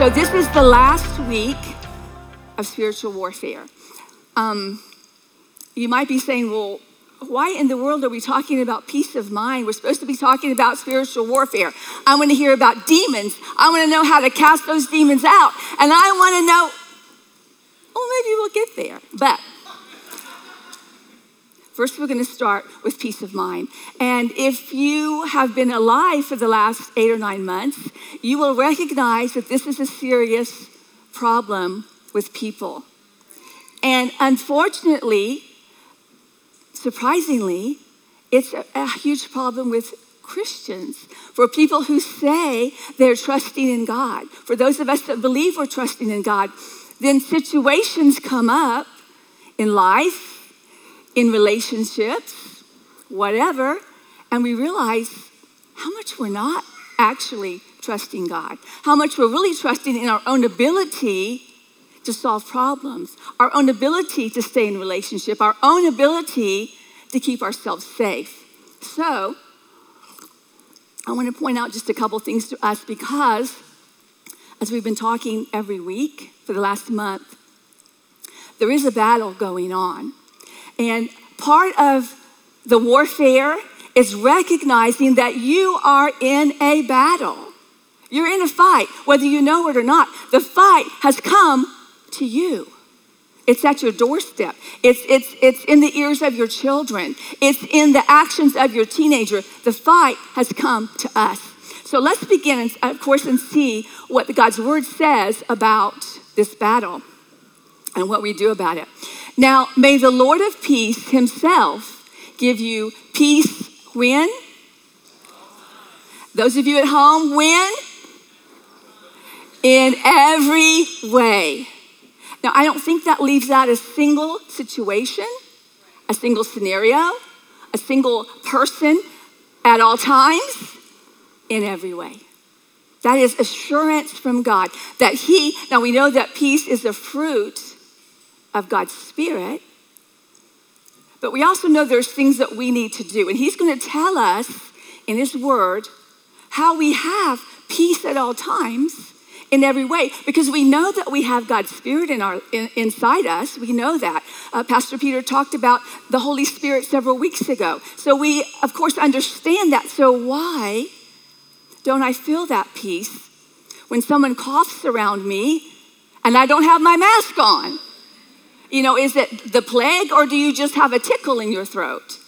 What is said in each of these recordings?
So, this is the last week of spiritual warfare. Um, you might be saying, well, why in the world are we talking about peace of mind? We're supposed to be talking about spiritual warfare. I want to hear about demons. I want to know how to cast those demons out. And I want to know, oh, maybe we'll get there. But First, we're going to start with peace of mind. And if you have been alive for the last eight or nine months, you will recognize that this is a serious problem with people. And unfortunately, surprisingly, it's a, a huge problem with Christians, for people who say they're trusting in God. For those of us that believe we're trusting in God, then situations come up in life in relationships, whatever, and we realize how much we're not actually trusting God, how much we're really trusting in our own ability to solve problems, our own ability to stay in relationship, our own ability to keep ourselves safe. So, I want to point out just a couple things to us because as we've been talking every week for the last month, there is a battle going on. And part of the warfare is recognizing that you are in a battle. You're in a fight, whether you know it or not. The fight has come to you. It's at your doorstep. It's, it's, it's in the ears of your children. It's in the actions of your teenager. The fight has come to us. So let's begin, of course, and see what God's word says about this battle and what we do about it. Now, may the Lord of peace himself give you peace when? Those of you at home, when? In every way. Now, I don't think that leaves out a single situation, a single scenario, a single person at all times, in every way. That is assurance from God that He, now we know that peace is a fruit of God's Spirit. But we also know there's things that we need to do. And He's going to tell us in His Word how we have peace at all times in every way because we know that we have God's Spirit in our, in, inside us. We know that. Uh, Pastor Peter talked about the Holy Spirit several weeks ago. So we, of course, understand that. So why don't I feel that peace when someone coughs around me and I don't have my mask on? You know, is it the plague or do you just have a tickle in your throat?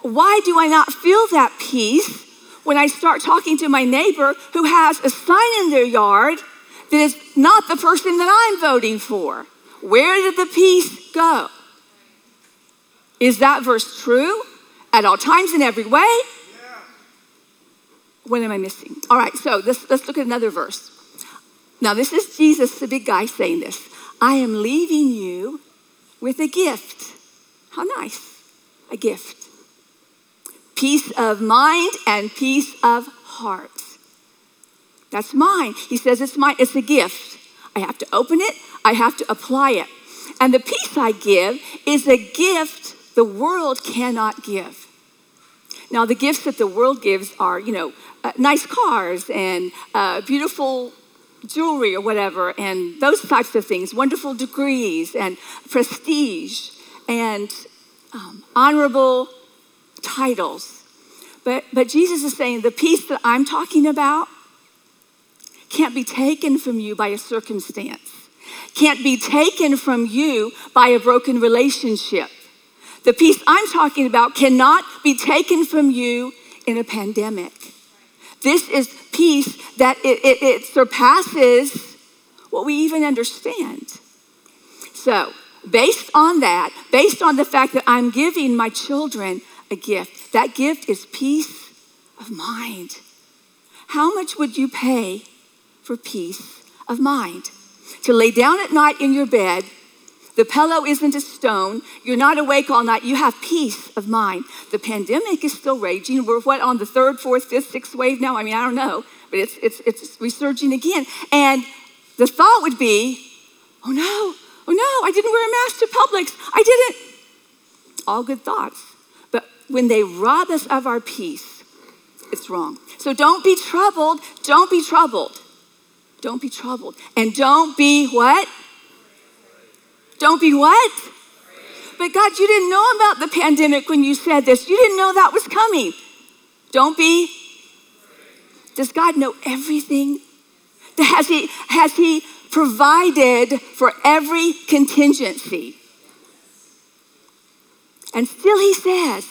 Why do I not feel that peace when I start talking to my neighbor who has a sign in their yard that is not the person that I'm voting for? Where did the peace go? Is that verse true at all times in every way? What am I missing? All right, so let's, let's look at another verse. Now, this is Jesus, the big guy, saying this. I am leaving you with a gift. How nice. A gift. Peace of mind and peace of heart. That's mine. He says it's mine. It's a gift. I have to open it, I have to apply it. And the peace I give is a gift the world cannot give. Now, the gifts that the world gives are, you know, uh, nice cars and uh, beautiful jewelry or whatever, and those types of things, wonderful degrees and prestige and um, honorable titles. But, but Jesus is saying the peace that I'm talking about can't be taken from you by a circumstance, can't be taken from you by a broken relationship. The peace I'm talking about cannot be taken from you in a pandemic. This is peace that it, it, it surpasses what we even understand. So, based on that, based on the fact that I'm giving my children a gift, that gift is peace of mind. How much would you pay for peace of mind? To lay down at night in your bed the pillow isn't a stone. You're not awake all night. You have peace of mind. The pandemic is still raging. We're what on the third, fourth, fifth, sixth wave now? I mean, I don't know, but it's it's it's resurging again. And the thought would be, oh no, oh no, I didn't wear a mask to Publix. I didn't. All good thoughts. But when they rob us of our peace, it's wrong. So don't be troubled. Don't be troubled. Don't be troubled. And don't be what? Don't be what? But God, you didn't know about the pandemic when you said this. You didn't know that was coming. Don't be. Does God know everything? Has He, has he provided for every contingency? And still He says,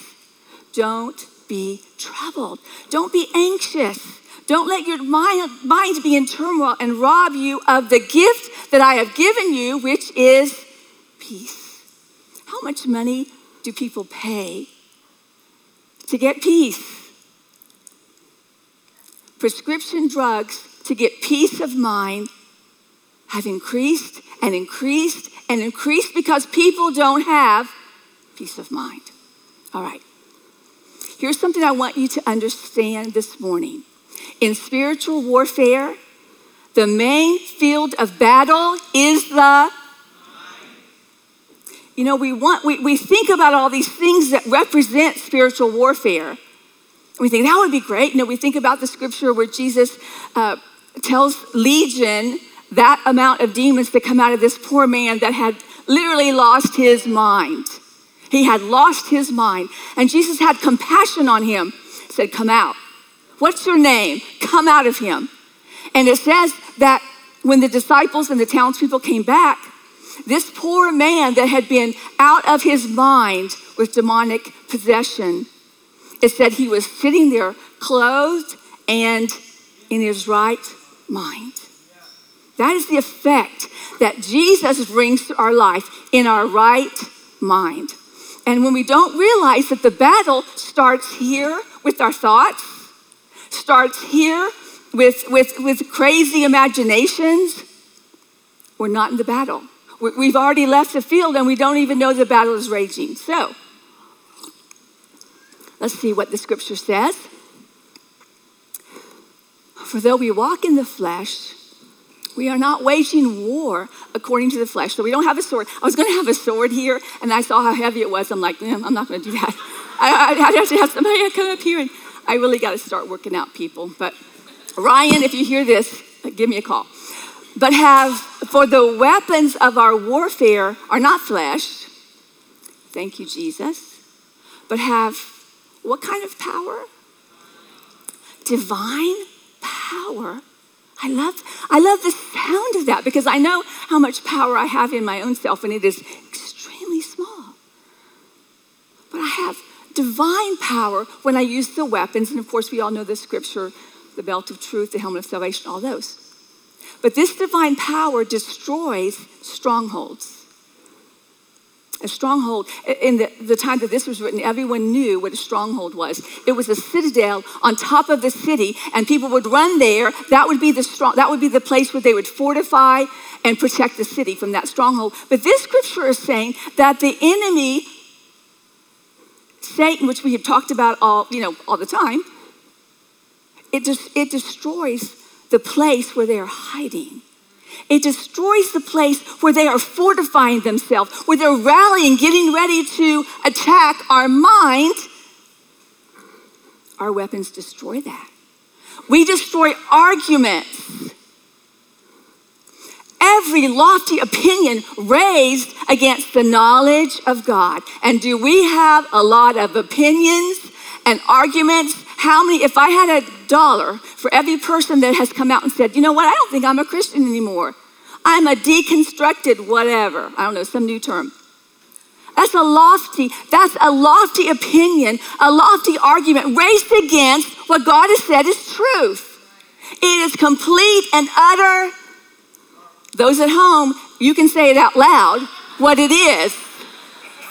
don't be troubled. Don't be anxious. Don't let your mind, mind be in turmoil and rob you of the gift that I have given you, which is peace. How much money do people pay to get peace? Prescription drugs to get peace of mind have increased and increased and increased because people don't have peace of mind. All right. Here's something I want you to understand this morning. In spiritual warfare, the main field of battle is the you know, we want we, we think about all these things that represent spiritual warfare. We think that would be great. You know, we think about the scripture where Jesus uh, tells Legion that amount of demons to come out of this poor man that had literally lost his mind. He had lost his mind. And Jesus had compassion on him, said, Come out. What's your name? Come out of him. And it says that when the disciples and the townspeople came back, this poor man that had been out of his mind with demonic possession, it said he was sitting there clothed and in his right mind. That is the effect that Jesus brings to our life in our right mind. And when we don't realize that the battle starts here with our thoughts, starts here with, with, with crazy imaginations, we're not in the battle. We've already left the field and we don't even know the battle is raging. So, let's see what the scripture says. For though we walk in the flesh, we are not waging war according to the flesh. So we don't have a sword. I was going to have a sword here, and I saw how heavy it was. I'm like, I'm not going to do that. I, I have to have somebody come up here, and I really got to start working out people. But Ryan, if you hear this, give me a call. But have, for the weapons of our warfare are not flesh. Thank you, Jesus. But have what kind of power? Divine power I love, I love the sound of that because I know how much power I have in my own self, and it is extremely small. But I have divine power when I use the weapons, and of course, we all know the scripture the belt of truth, the helmet of salvation, all those. But this divine power destroys strongholds a stronghold. In the, the time that this was written, everyone knew what a stronghold was. It was a citadel on top of the city, and people would run there. That would be the strong. That would be the place where they would fortify and protect the city from that stronghold. But this scripture is saying that the enemy, Satan, which we have talked about all you know all the time, it just it destroys the place where they are hiding. It destroys the place where they are fortifying themselves, where they're rallying, getting ready to attack our mind. Our weapons destroy that. We destroy arguments. Every lofty opinion raised against the knowledge of God. And do we have a lot of opinions and arguments? How many, if I had a dollar for every person that has come out and said, you know what, I don't think I'm a Christian anymore. I'm a deconstructed whatever. I don't know, some new term. That's a lofty, that's a lofty opinion, a lofty argument raised against what God has said is truth. It is complete and utter. Those at home, you can say it out loud what it is.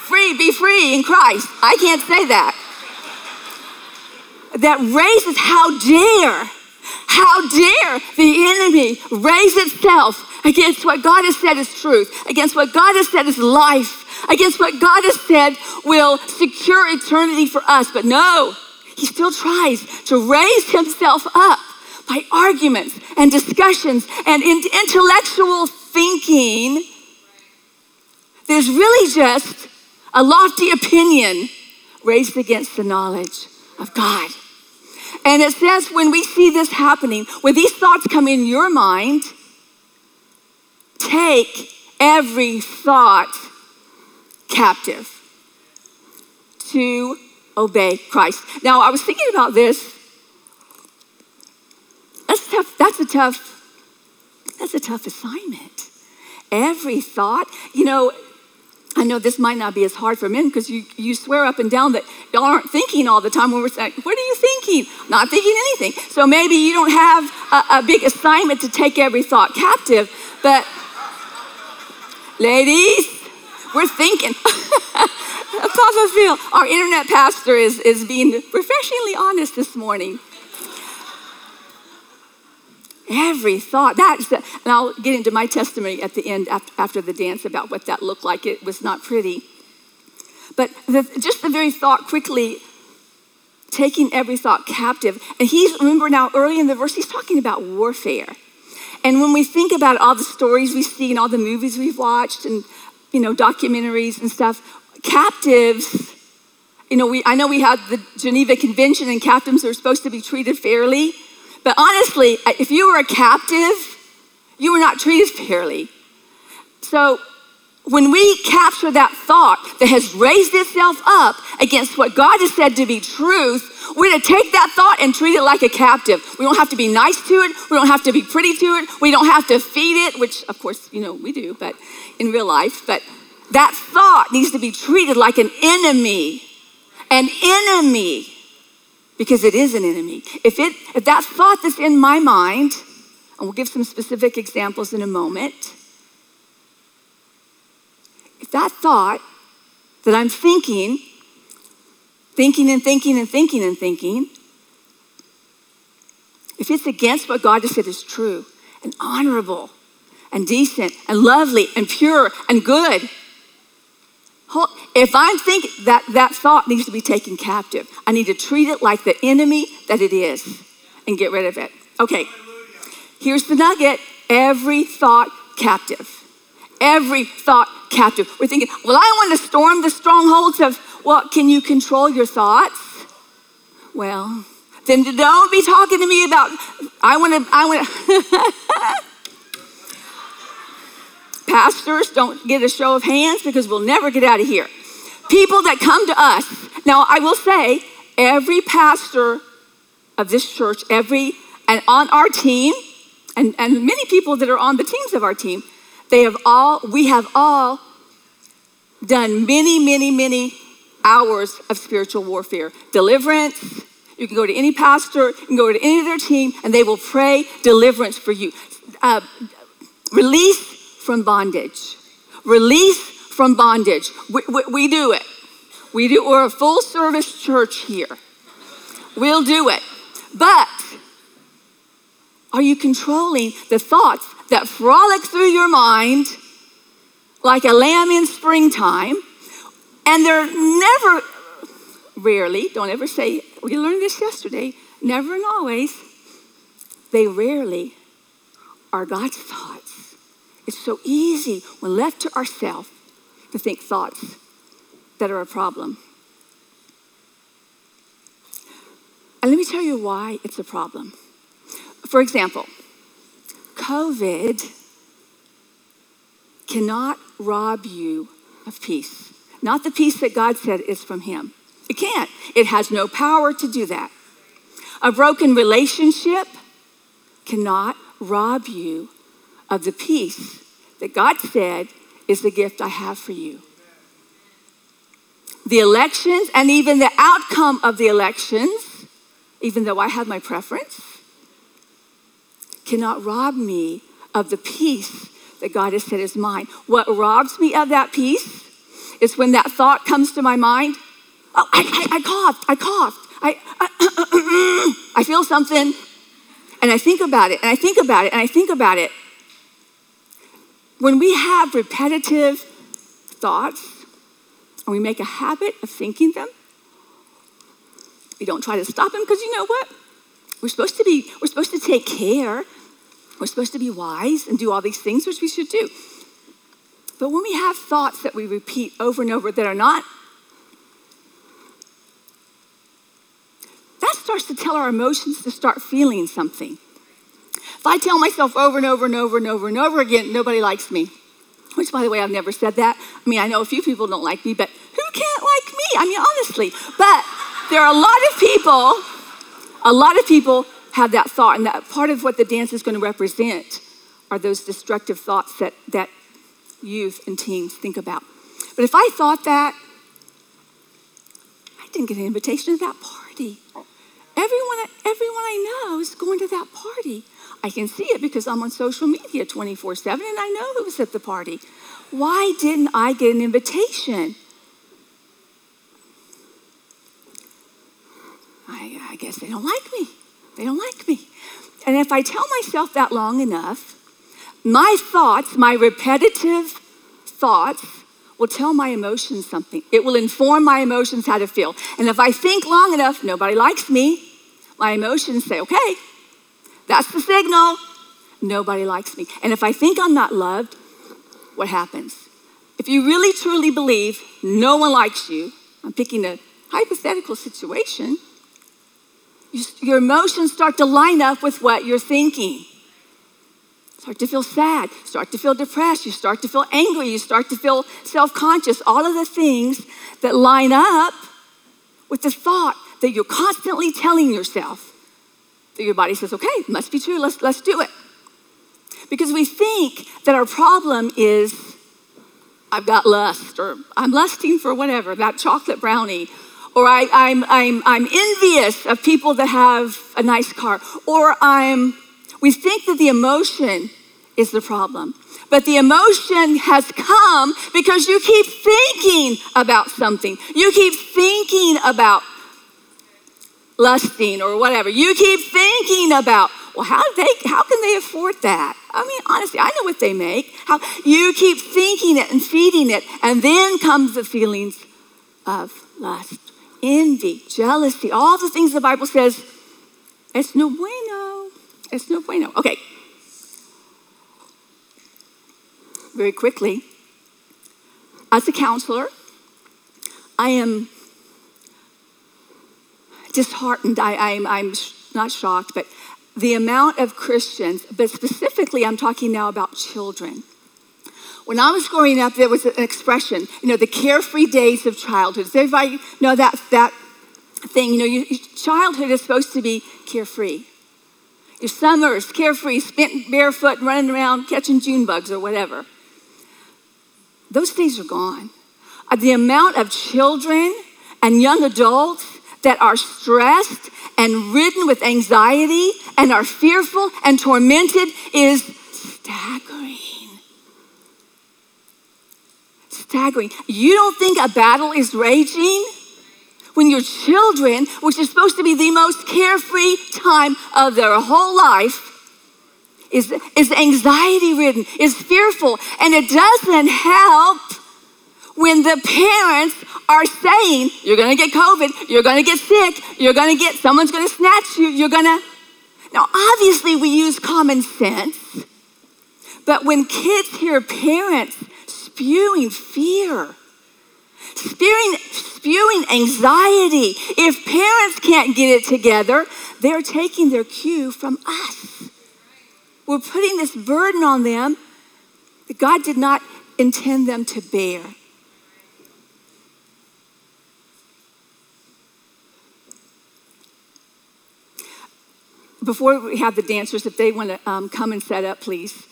Free, be free in Christ. I can't say that. That raises how dare, how dare the enemy raise itself against what God has said is truth, against what God has said is life, against what God has said will secure eternity for us. But no, he still tries to raise himself up by arguments and discussions and intellectual thinking. There's really just a lofty opinion raised against the knowledge of God. And it says when we see this happening, when these thoughts come in your mind, take every thought captive to obey Christ. Now, I was thinking about this. That's tough. That's a tough. That's a tough assignment. Every thought, you know, I know this might not be as hard for men because you, you swear up and down that y'all aren't thinking all the time when we're saying, What are you thinking? Not thinking anything. So maybe you don't have a, a big assignment to take every thought captive, but ladies, we're thinking. Papa Phil, our internet pastor, is, is being refreshingly honest this morning. Every thought, that's, and I'll get into my testimony at the end after the dance about what that looked like. It was not pretty. But the, just the very thought quickly, taking every thought captive. And he's, remember now, early in the verse, he's talking about warfare. And when we think about all the stories we see and all the movies we've watched and, you know, documentaries and stuff, captives, you know, we, I know we had the Geneva Convention and captives are supposed to be treated fairly. But honestly, if you were a captive, you were not treated fairly. So when we capture that thought that has raised itself up against what God has said to be truth, we're to take that thought and treat it like a captive. We don't have to be nice to it. We don't have to be pretty to it. We don't have to feed it, which of course, you know, we do, but in real life. But that thought needs to be treated like an enemy. An enemy because it is an enemy. If, it, if that thought that's in my mind, and we'll give some specific examples in a moment, if that thought that I'm thinking, thinking and thinking and thinking and thinking, if it's against what God has said is true and honorable and decent and lovely and pure and good, if I'm thinking that that thought needs to be taken captive, I need to treat it like the enemy that it is and get rid of it. Okay, here's the nugget every thought captive. Every thought captive. We're thinking, well, I want to storm the strongholds of, well, can you control your thoughts? Well, then don't be talking to me about, I want to, I want to. Pastors, don't get a show of hands because we'll never get out of here. People that come to us. Now, I will say, every pastor of this church, every, and on our team, and, and many people that are on the teams of our team, they have all, we have all done many, many, many hours of spiritual warfare. Deliverance, you can go to any pastor, you can go to any of their team, and they will pray deliverance for you. Uh, release from bondage. Release from bondage. We, we, we do it. We do, we're a full service church here. We'll do it. But are you controlling the thoughts that frolic through your mind like a lamb in springtime? And they're never, rarely, don't ever say, we learned this yesterday, never and always, they rarely are God's thoughts. It's so easy when left to ourselves to think thoughts that are a problem. And let me tell you why it's a problem. For example, COVID cannot rob you of peace. Not the peace that God said is from Him. It can't. It has no power to do that. A broken relationship cannot rob you of the peace that God said is the gift I have for you. The elections and even the outcome of the elections, even though I have my preference, cannot rob me of the peace that God has said is mine. What robs me of that peace is when that thought comes to my mind. Oh, I, I, I coughed, I coughed, I, I, I feel something, and I think about it, and I think about it, and I think about it. When we have repetitive thoughts and we make a habit of thinking them, we don't try to stop them because you know what? We're supposed to be, we're supposed to take care. We're supposed to be wise and do all these things, which we should do. But when we have thoughts that we repeat over and over that are not, that starts to tell our emotions to start feeling something. If I tell myself over and over and over and over and over again, nobody likes me, which, by the way, I've never said that. I mean, I know a few people don't like me, but who can't like me? I mean, honestly. But there are a lot of people, a lot of people have that thought, and that part of what the dance is going to represent are those destructive thoughts that, that youth and teens think about. But if I thought that, I didn't get an invitation to that party. Everyone, everyone I know is going to that party. I can see it because I'm on social media 24 7 and I know who was at the party. Why didn't I get an invitation? I, I guess they don't like me. They don't like me. And if I tell myself that long enough, my thoughts, my repetitive thoughts, will tell my emotions something. It will inform my emotions how to feel. And if I think long enough, nobody likes me, my emotions say, okay, that's the signal. Nobody likes me. And if I think I'm not loved, what happens? If you really truly believe no one likes you, I'm picking a hypothetical situation, your emotions start to line up with what you're thinking. Start to feel sad, start to feel depressed, you start to feel angry, you start to feel self conscious. All of the things that line up with the thought that you're constantly telling yourself your body says, okay, must be true, let's, let's do it. Because we think that our problem is I've got lust, or I'm lusting for whatever, that chocolate brownie, or I, I'm, I'm, I'm envious of people that have a nice car, or I'm we think that the emotion is the problem. But the emotion has come because you keep thinking about something. You keep thinking about lusting or whatever. You keep thinking about, well, how they how can they afford that? I mean, honestly, I know what they make. How you keep thinking it and feeding it, and then comes the feelings of lust, envy, jealousy, all the things the Bible says, it's no bueno. It's no bueno. Okay. Very quickly, as a counselor, I am disheartened. I, I'm, I'm not shocked, but the amount of Christians, but specifically, I'm talking now about children. When I was growing up, there was an expression, you know, the carefree days of childhood. Does everybody know that, that thing? You know, you, childhood is supposed to be carefree. Your summers carefree, spent barefoot, running around catching June bugs or whatever. Those days are gone. Uh, the amount of children and young adults that are stressed and ridden with anxiety and are fearful and tormented is staggering. Staggering. You don't think a battle is raging? when your children, which is supposed to be the most carefree time of their whole life, is, is anxiety ridden, is fearful, and it doesn't help when the parents are saying, You're gonna get COVID, you're gonna get sick, you're gonna get, someone's gonna snatch you, you're gonna. Now, obviously, we use common sense, but when kids hear parents spewing fear, spewing, spewing anxiety. If parents can't get it together, they're taking their cue from us. We're putting this burden on them that God did not intend them to bear. Before we have the dancers, if they want to um, come and set up, please.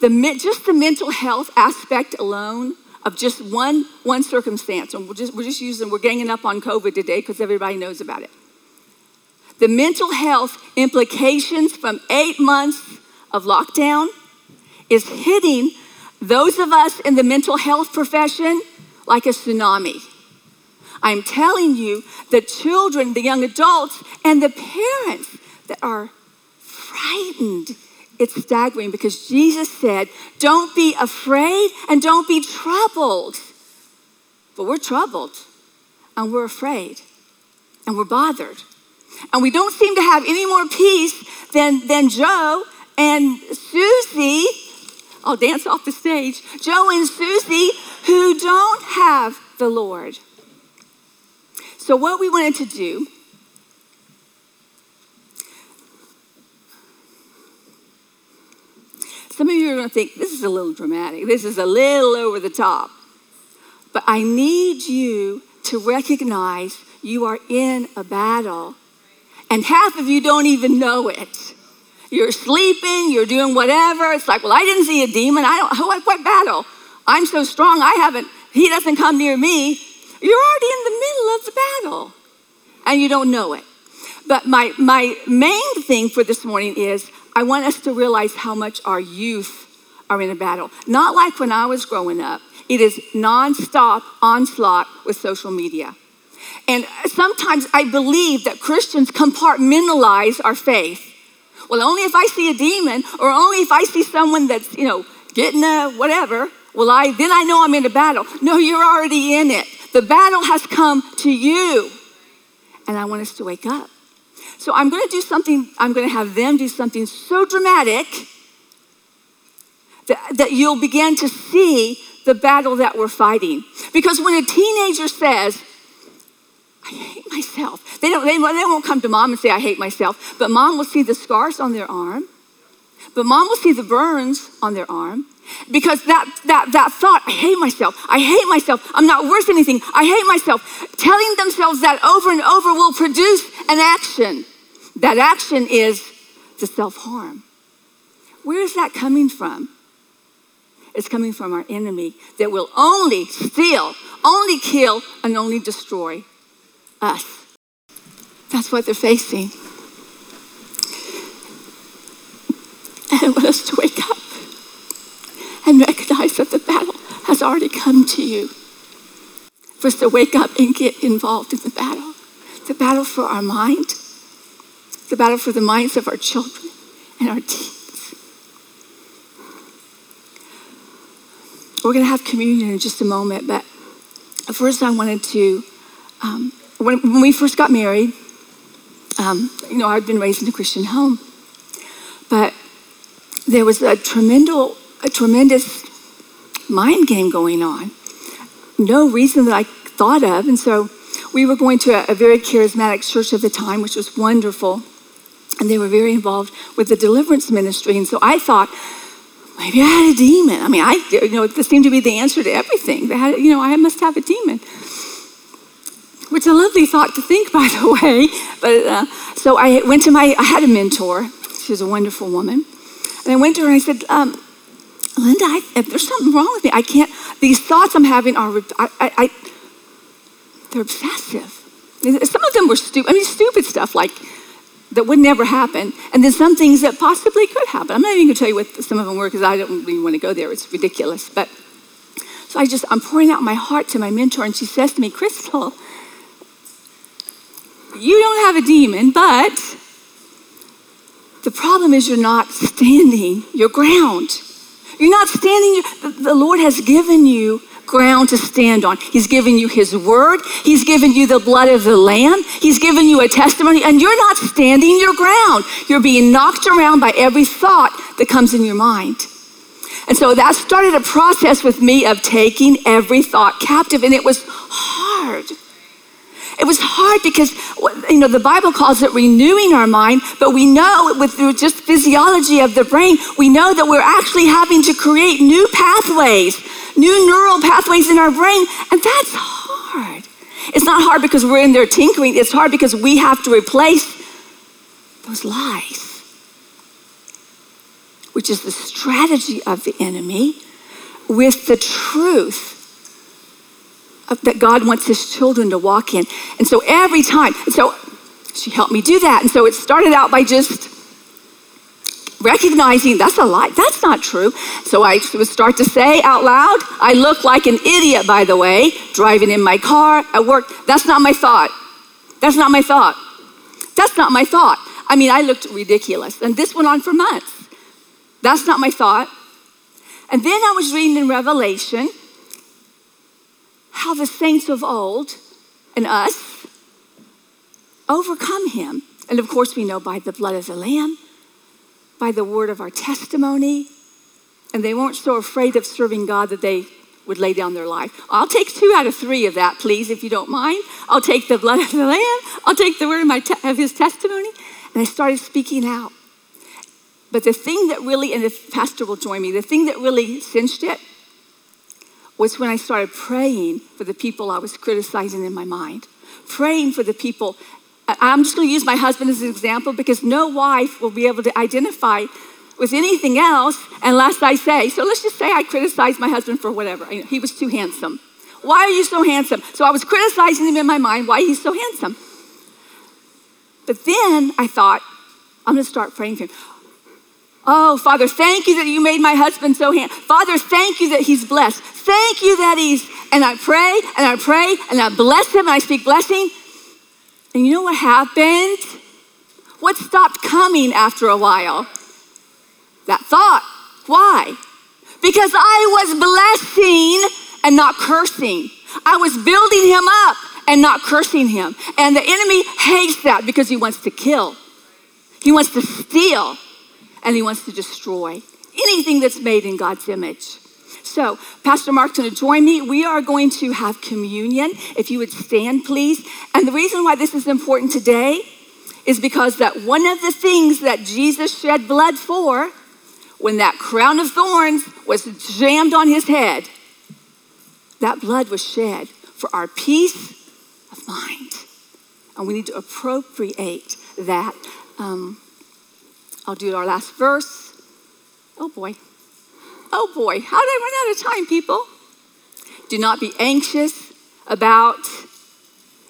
The, just the mental health aspect alone of just one, one circumstance. And we're just, we're just using, we're ganging up on COVID today because everybody knows about it. The mental health implications from eight months of lockdown is hitting those of us in the mental health profession like a tsunami. I'm telling you, the children, the young adults, and the parents that are frightened it's staggering because Jesus said, Don't be afraid and don't be troubled. But we're troubled and we're afraid and we're bothered. And we don't seem to have any more peace than, than Joe and Susie. I'll dance off the stage. Joe and Susie, who don't have the Lord. So, what we wanted to do Some of you are going to think, this is a little dramatic. This is a little over the top. But I need you to recognize you are in a battle, and half of you don't even know it. You're sleeping, you're doing whatever. It's like, well, I didn't see a demon. I don't, what, what battle? I'm so strong, I haven't, he doesn't come near me. You're already in the middle of the battle, and you don't know it. But my, my main thing for this morning is I want us to realize how much our youth are in a battle. Not like when I was growing up, it is nonstop onslaught with social media. And sometimes I believe that Christians compartmentalize our faith. Well, only if I see a demon or only if I see someone that's, you know, getting a whatever, well, I then I know I'm in a battle. No, you're already in it. The battle has come to you. And I want us to wake up. So I'm going to do something, I'm going to have them do something so dramatic that, that you'll begin to see the battle that we're fighting. Because when a teenager says, I hate myself, they, don't, they, they won't come to mom and say, I hate myself, but mom will see the scars on their arm, but mom will see the burns on their arm. Because that, that, that thought, I hate myself, I hate myself, I'm not worth anything, I hate myself, telling themselves that over and over will produce an action. That action is the self harm. Where is that coming from? It's coming from our enemy that will only steal, only kill, and only destroy us. That's what they're facing. And I want us to wake up and recognize that the battle has already come to you. For us to wake up and get involved in the battle. The battle for our mind, the battle for the minds of our children and our teens. We're going to have communion in just a moment, but first I wanted to, um, when, when, we first got married, um, you know, I'd been raised in a Christian home, but there was a tremendous, a tremendous mind game going on. No reason that I thought of, and so we were going to a, a very charismatic church at the time, which was wonderful and they were very involved with the deliverance ministry. And so I thought, maybe I had a demon. I mean, I, you know, this seemed to be the answer to everything. They had, you know, I must have a demon. Which is a lovely thought to think, by the way. But uh, so I went to my, I had a mentor. She was a wonderful woman. And I went to her and I said, um, Linda, I, if there's something wrong with me, I can't, these thoughts I'm having are, I, I, I they're obsessive. Some of them were stupid, I mean, stupid stuff like, that would never happen, and then some things that possibly could happen. I'm not even going to tell you what some of them were because I don't really want to go there. It's ridiculous. But so I just I'm pouring out my heart to my mentor, and she says to me, Crystal, you don't have a demon, but the problem is you're not standing your ground. You're not standing. The Lord has given you ground to stand on. He's given you His word, He's given you the blood of the Lamb, He's given you a testimony, and you're not standing your ground. You're being knocked around by every thought that comes in your mind. And so that started a process with me of taking every thought captive, and it was hard. It was hard because, you know, the Bible calls it renewing our mind, but we know with just physiology of the brain, we know that we're actually having to create new pathways new neural pathways in our brain, and that's hard. It's not hard because we're in there tinkering, it's hard because we have to replace those lies, which is the strategy of the enemy, with the truth that God wants his children to walk in. And so every time, so she helped me do that. And so it started out by just recognizing that's a lie. That's not true. So I would start to say out loud, I look like an idiot, by the way, driving in my car at work. That's not my thought. That's not my thought. That's not my thought. I mean, I looked ridiculous. And this went on for months. That's not my thought. And then I was reading in Revelation how the saints of old and us overcome him. And of course, we know by the blood of the Lamb by the word of our testimony. And they weren't so afraid of serving God that they would lay down their life. I'll take two out of three of that, please, if you don't mind. I'll take the blood of the Lamb. I'll take the word of, te- of his testimony. And I started speaking out. But the thing that really, and the pastor will join me, the thing that really cinched it was when I started praying for the people I was criticizing in my mind, praying for the people. I'm just going to use my husband as an example because no wife will be able to identify with anything else unless I say, so let's just say I criticized my husband for whatever. He was too handsome. Why are you so handsome? So I was criticizing him in my mind why he's so handsome. But then I thought, I'm going to start praying for him. Oh, Father, thank you that you made my husband so handsome. Father, thank you that he's blessed. Thank you that he's, and I pray and I pray and I bless him and I speak blessing. And you know what happened? What stopped coming after a while? that thought. Why? Because I was blessing and not cursing. I was building him up and not cursing him. And the enemy hates that because he wants to kill, he wants to steal, and he wants to destroy anything that's made in God's image. So, Pastor Mark's going to join me. We are going to have communion. If you would stand, please. And the reason why this is important today is because that one of the things that Jesus shed blood for when that crown of thorns was jammed on his head, that blood was shed for our peace of mind. And we need to appropriate that. Um, I'll do our last verse. Oh boy. Oh boy. How did I run out of time, people? Do not be anxious about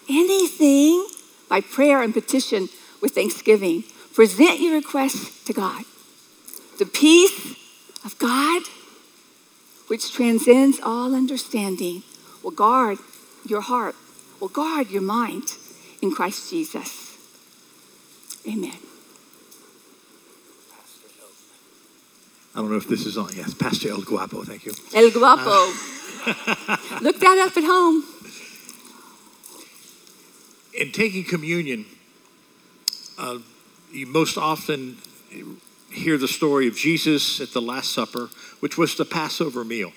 anything by prayer and petition with thanksgiving. Present your requests to God. The peace of God, which transcends all understanding, will guard your heart, will guard your mind in Christ Jesus. Amen. I don't know if this is on. Yes, Pastor El Guapo. Thank you. El Guapo. Uh, Look that up at home. In taking communion, uh, you most often hear the story of Jesus at the Last Supper, which was the Passover meal,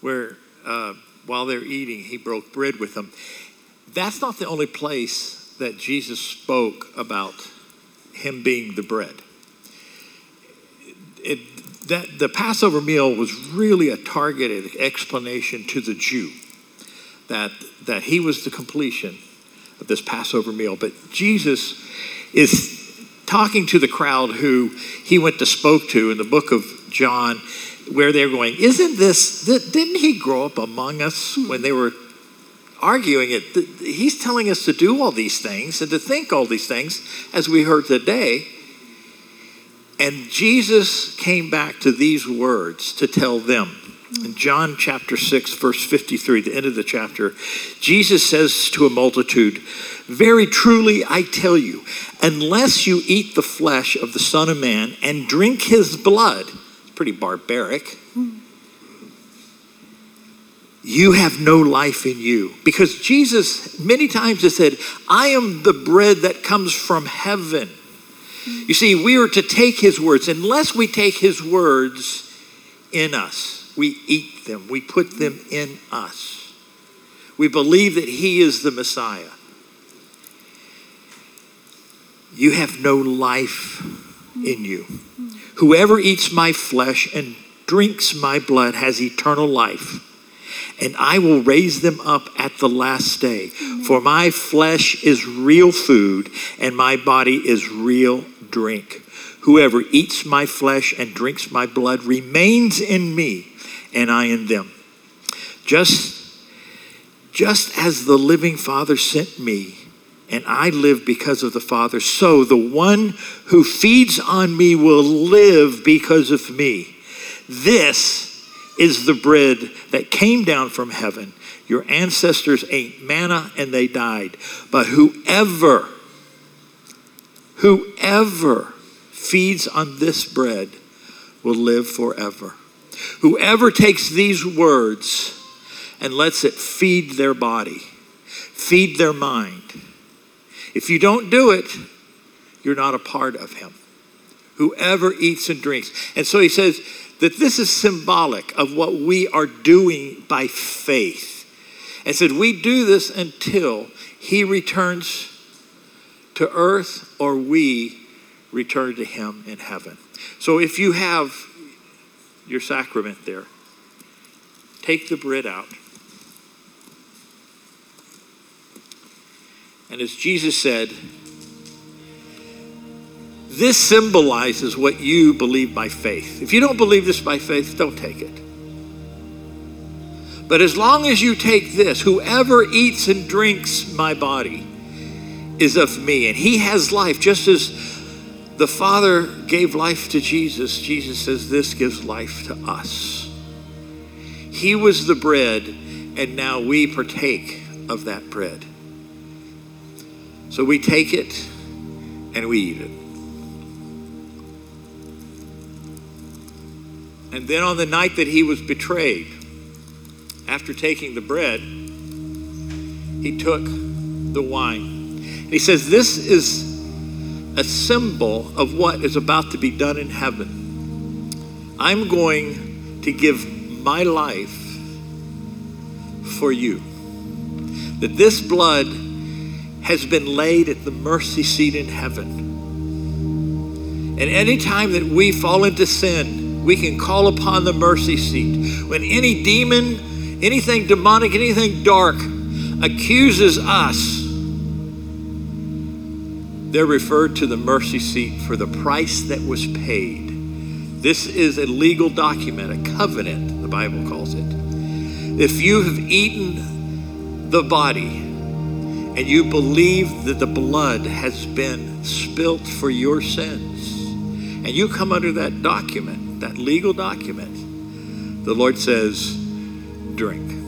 where uh, while they're eating, he broke bread with them. That's not the only place that Jesus spoke about him being the bread. It, that the Passover meal was really a targeted explanation to the Jew that that he was the completion of this Passover meal. But Jesus is talking to the crowd who he went to spoke to in the book of John, where they're going, Isn't this, didn't he grow up among us when they were arguing it? He's telling us to do all these things and to think all these things, as we heard today. And Jesus came back to these words to tell them. In John chapter 6, verse 53, the end of the chapter, Jesus says to a multitude, Very truly I tell you, unless you eat the flesh of the Son of Man and drink his blood, it's pretty barbaric, you have no life in you. Because Jesus many times has said, I am the bread that comes from heaven. You see, we are to take his words. Unless we take his words in us, we eat them, we put them in us. We believe that He is the Messiah. You have no life in you. Whoever eats my flesh and drinks my blood has eternal life, and I will raise them up at the last day. For my flesh is real food, and my body is real drink. Whoever eats my flesh and drinks my blood remains in me and I in them. Just, just as the living Father sent me, and I live because of the Father, so the one who feeds on me will live because of me. This is the bread that came down from heaven. Your ancestors ate manna and they died. But whoever, whoever feeds on this bread will live forever. Whoever takes these words and lets it feed their body, feed their mind, if you don't do it, you're not a part of him. Whoever eats and drinks. And so he says that this is symbolic of what we are doing by faith. And said, we do this until he returns to earth or we return to him in heaven. So if you have your sacrament there, take the bread out. And as Jesus said, this symbolizes what you believe by faith. If you don't believe this by faith, don't take it. But as long as you take this, whoever eats and drinks my body is of me, and he has life, just as the Father gave life to Jesus, Jesus says this gives life to us. He was the bread, and now we partake of that bread. So we take it and we eat it. And then on the night that he was betrayed, after taking the bread, he took the wine. He says, This is a symbol of what is about to be done in heaven. I'm going to give my life for you. That this blood has been laid at the mercy seat in heaven. And anytime that we fall into sin, we can call upon the mercy seat. When any demon, anything demonic, anything dark accuses us, they're referred to the mercy seat for the price that was paid. This is a legal document, a covenant, the Bible calls it. If you have eaten the body and you believe that the blood has been spilt for your sins, and you come under that document, that legal document, the Lord says, drink.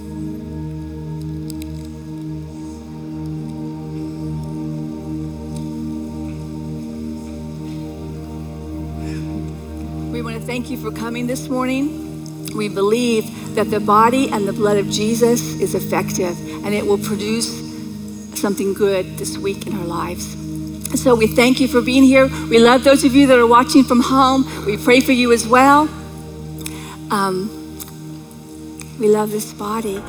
Thank you for coming this morning. We believe that the body and the blood of Jesus is effective and it will produce something good this week in our lives. So we thank you for being here. We love those of you that are watching from home. We pray for you as well. Um, we love this body.